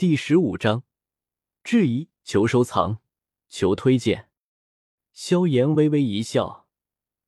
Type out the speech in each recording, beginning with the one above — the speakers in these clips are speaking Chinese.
第十五章，质疑，求收藏，求推荐。萧炎微微一笑，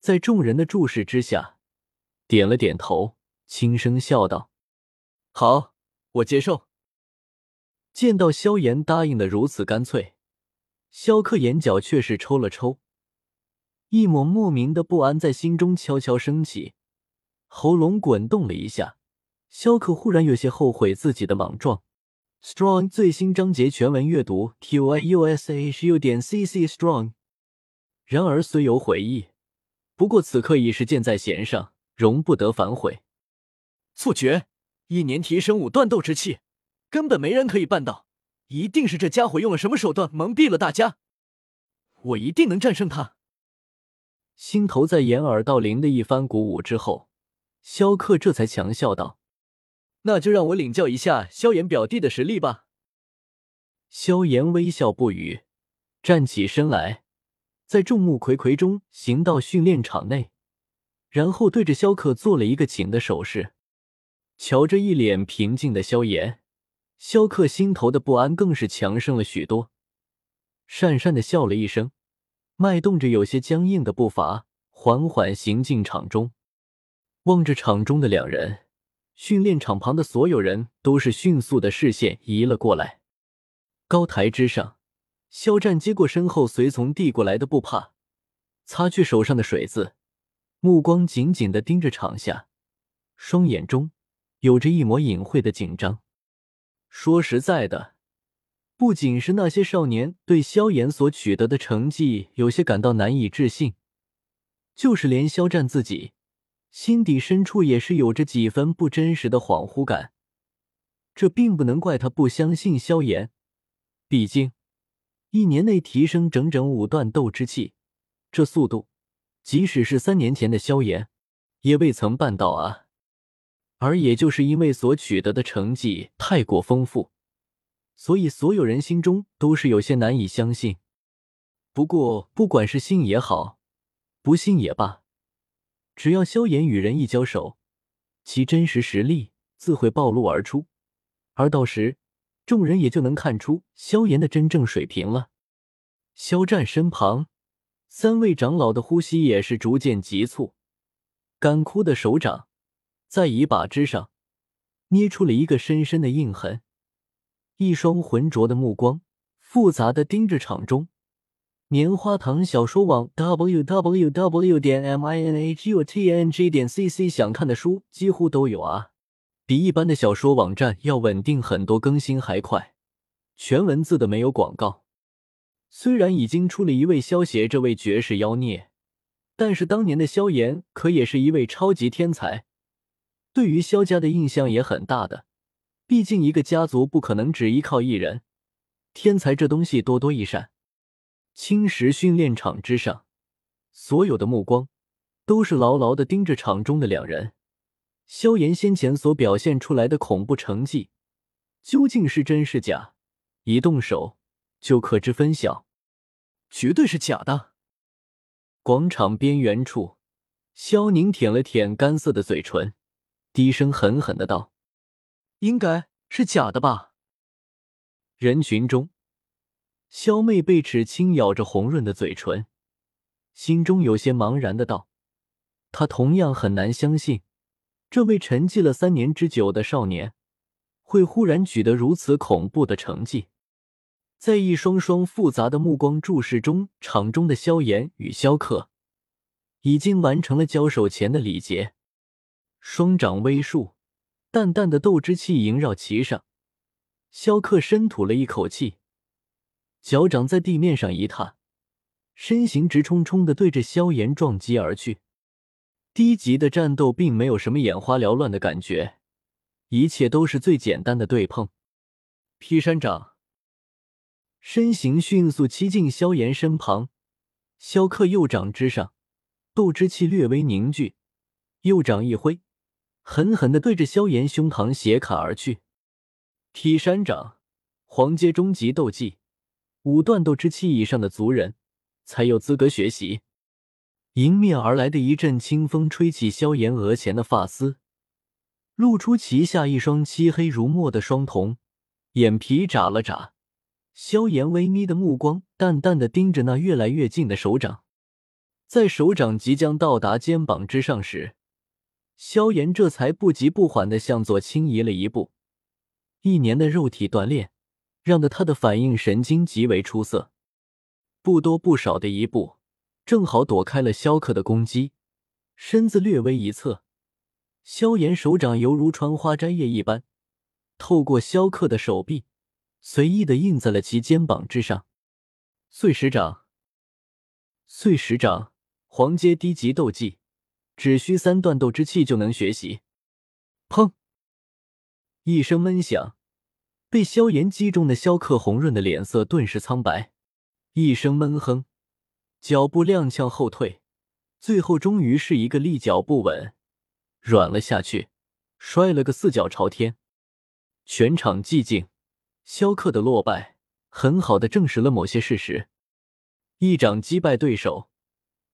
在众人的注视之下，点了点头，轻声笑道：“好，我接受。”见到萧炎答应的如此干脆，萧克眼角却是抽了抽，一抹莫名的不安在心中悄悄升起，喉咙滚动了一下。萧克忽然有些后悔自己的莽撞。Strong 最新章节全文阅读：t y u s h u 点 c c strong。然而虽有悔意，不过此刻已是箭在弦上，容不得反悔。错觉，一年提升五段斗之气，根本没人可以办到，一定是这家伙用了什么手段蒙蔽了大家。我一定能战胜他。心头在掩耳盗铃的一番鼓舞之后，萧克这才强笑道。那就让我领教一下萧炎表弟的实力吧。萧炎微笑不语，站起身来，在众目睽睽中行到训练场内，然后对着萧克做了一个请的手势。瞧着一脸平静的萧炎，萧克心头的不安更是强盛了许多，讪讪的笑了一声，迈动着有些僵硬的步伐，缓缓行进场中，望着场中的两人。训练场旁的所有人都是迅速的视线移了过来。高台之上，肖战接过身后随从递过来的布帕，擦去手上的水渍，目光紧紧的盯着场下，双眼中有着一抹隐晦的紧张。说实在的，不仅是那些少年对萧炎所取得的成绩有些感到难以置信，就是连肖战自己。心底深处也是有着几分不真实的恍惚感，这并不能怪他不相信萧炎，毕竟一年内提升整整五段斗之气，这速度，即使是三年前的萧炎也未曾办到啊！而也就是因为所取得的成绩太过丰富，所以所有人心中都是有些难以相信。不过，不管是信也好，不信也罢。只要萧炎与人一交手，其真实实力自会暴露而出，而到时众人也就能看出萧炎的真正水平了。肖战身旁三位长老的呼吸也是逐渐急促，干枯的手掌在椅把之上捏出了一个深深的印痕，一双浑浊的目光复杂的盯着场中。棉花糖小说网 w w w 点 m i n h u t n g 点 c c 想看的书几乎都有啊，比一般的小说网站要稳定很多，更新还快，全文字的没有广告。虽然已经出了一位萧协这位绝世妖孽，但是当年的萧炎可也是一位超级天才，对于萧家的印象也很大的。毕竟一个家族不可能只依靠一人，天才这东西多多益善。青石训练场之上，所有的目光都是牢牢的盯着场中的两人。萧炎先前所表现出来的恐怖成绩，究竟是真是假？一动手就可知分晓。绝对是假的。广场边缘处，萧宁舔了舔干涩的嘴唇，低声狠狠的道：“应该是假的吧？”人群中。萧妹被齿轻咬着红润的嘴唇，心中有些茫然的道：“她同样很难相信，这位沉寂了三年之久的少年，会忽然取得如此恐怖的成绩。”在一双双复杂的目光注视中，场中的萧炎与萧克已经完成了交手前的礼节，双掌微竖，淡淡的斗之气萦绕其上。萧克深吐了一口气。脚掌在地面上一踏，身形直冲冲的对着萧炎撞击而去。低级的战斗并没有什么眼花缭乱的感觉，一切都是最简单的对碰。劈山掌，身形迅速欺近萧炎身旁，萧克右掌之上，斗之气略微凝聚，右掌一挥，狠狠的对着萧炎胸膛斜砍而去。劈山掌，黄阶终极斗技。五段斗之气以上的族人才有资格学习。迎面而来的一阵清风吹起萧炎额前的发丝，露出旗下一双漆黑如墨的双瞳，眼皮眨了眨，萧炎微眯的目光淡淡的盯着那越来越近的手掌，在手掌即将到达肩膀之上时，萧炎这才不急不缓的向左轻移了一步。一年的肉体锻炼，让得他的反应神经极为出色，不多不少的一步，正好躲开了萧克的攻击，身子略微一侧，萧炎手掌犹如穿花摘叶一般。透过萧克的手臂，随意的印在了其肩膀之上。碎石掌，碎石掌，黄阶低级斗技，只需三段斗之气就能学习。砰！一声闷响，被萧炎击中的萧克红润的脸色顿时苍白，一声闷哼，脚步踉跄后退，最后终于是一个立脚不稳，软了下去，摔了个四脚朝天。全场寂静，萧克的落败很好的证实了某些事实。一掌击败对手，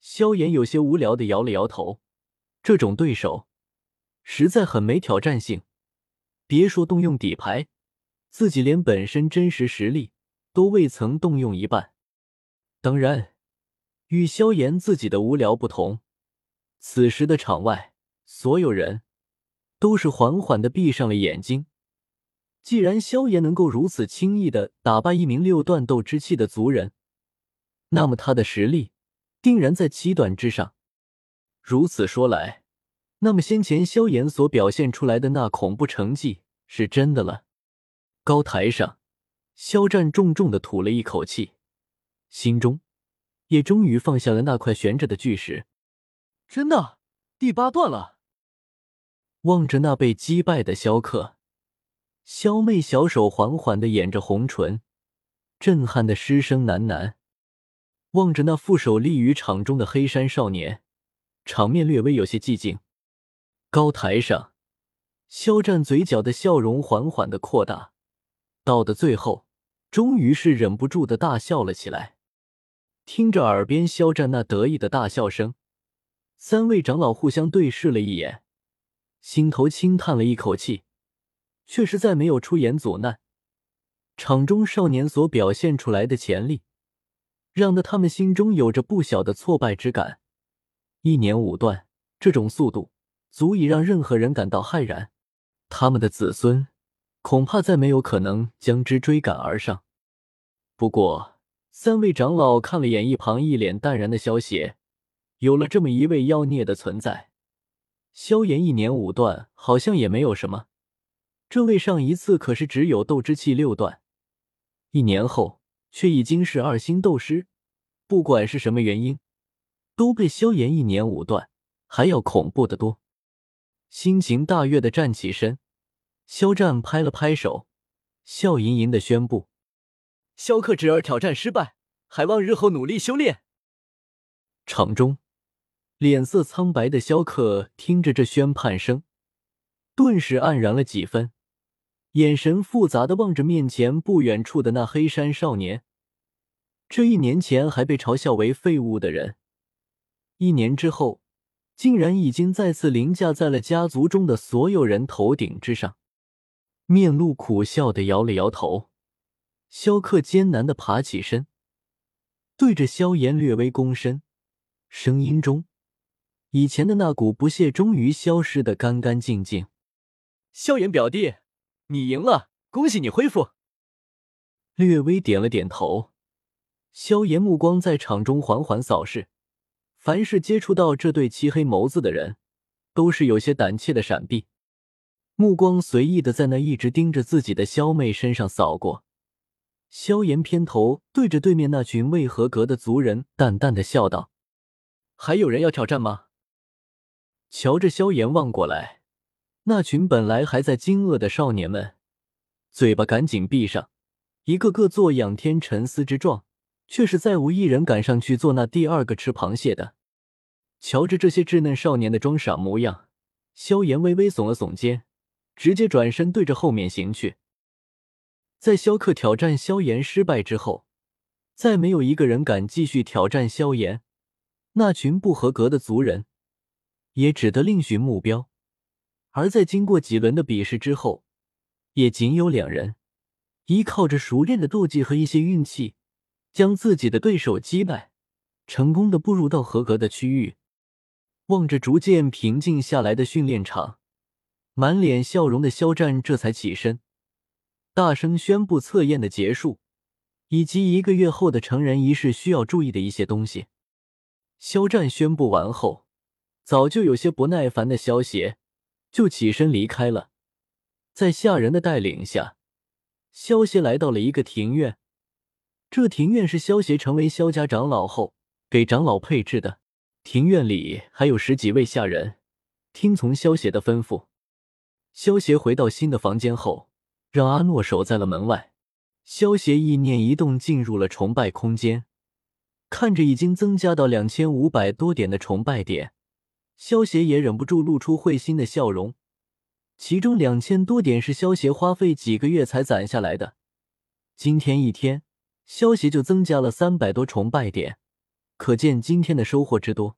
萧炎有些无聊的摇了摇头。这种对手实在很没挑战性，别说动用底牌，自己连本身真实实力都未曾动用一半。当然，与萧炎自己的无聊不同，此时的场外所有人都是缓缓的闭上了眼睛。既然萧炎能够如此轻易的打败一名六段斗之气的族人，那么他的实力定然在七段之上。如此说来，那么先前萧炎所表现出来的那恐怖成绩是真的了。高台上，肖战重重的吐了一口气，心中也终于放下了那块悬着的巨石。真的，第八段了。望着那被击败的萧克。萧妹小手缓缓的掩着红唇，震撼的失声喃喃，望着那负手立于场中的黑山少年，场面略微有些寂静。高台上，肖战嘴角的笑容缓缓的扩大，到的最后，终于是忍不住的大笑了起来。听着耳边肖战那得意的大笑声，三位长老互相对视了一眼，心头轻叹了一口气。却是再没有出言阻难，场中少年所表现出来的潜力，让得他们心中有着不小的挫败之感。一年五段这种速度，足以让任何人感到骇然。他们的子孙恐怕再没有可能将之追赶而上。不过，三位长老看了眼一旁一脸淡然的萧邪，有了这么一位妖孽的存在，萧炎一年五段好像也没有什么。这位上一次可是只有斗之气六段，一年后却已经是二星斗师。不管是什么原因，都被萧炎一年五段还要恐怖的多。心情大悦的站起身，肖战拍了拍手，笑吟吟的宣布：“萧克侄儿挑战失败，还望日后努力修炼。”场中，脸色苍白的萧克听着这宣判声，顿时黯然了几分。眼神复杂的望着面前不远处的那黑山少年，这一年前还被嘲笑为废物的人，一年之后，竟然已经再次凌驾在了家族中的所有人头顶之上。面露苦笑的摇了摇头，萧克艰难的爬起身，对着萧炎略微躬身，声音中以前的那股不屑终于消失的干干净净。萧炎表弟。你赢了，恭喜你恢复。略微点了点头，萧炎目光在场中缓缓扫视，凡是接触到这对漆黑眸子的人，都是有些胆怯的闪避，目光随意的在那一直盯着自己的萧妹身上扫过。萧炎偏头对着对面那群未合格的族人淡淡的笑道：“还有人要挑战吗？”瞧着萧炎望过来。那群本来还在惊愕的少年们，嘴巴赶紧闭上，一个个做仰天沉思之状，却是再无一人敢上去做那第二个吃螃蟹的。瞧着这些稚嫩少年的装傻模样，萧炎微微耸了耸肩，直接转身对着后面行去。在萧克挑战萧炎失败之后，再没有一个人敢继续挑战萧炎，那群不合格的族人也只得另寻目标。而在经过几轮的比试之后，也仅有两人依靠着熟练的斗技和一些运气，将自己的对手击败，成功的步入到合格的区域。望着逐渐平静下来的训练场，满脸笑容的肖战这才起身，大声宣布测验的结束，以及一个月后的成人仪式需要注意的一些东西。肖战宣布完后，早就有些不耐烦的萧协就起身离开了。在下人的带领下，萧协来到了一个庭院。这庭院是萧协成为萧家长老后给长老配置的。庭院里还有十几位下人，听从萧协的吩咐。萧协回到新的房间后，让阿诺守在了门外。萧协意念一动，进入了崇拜空间，看着已经增加到两千五百多点的崇拜点，萧协也忍不住露出会心的笑容。其中两千多点是萧协花费几个月才攒下来的，今天一天，萧协就增加了三百多崇拜点，可见今天的收获之多。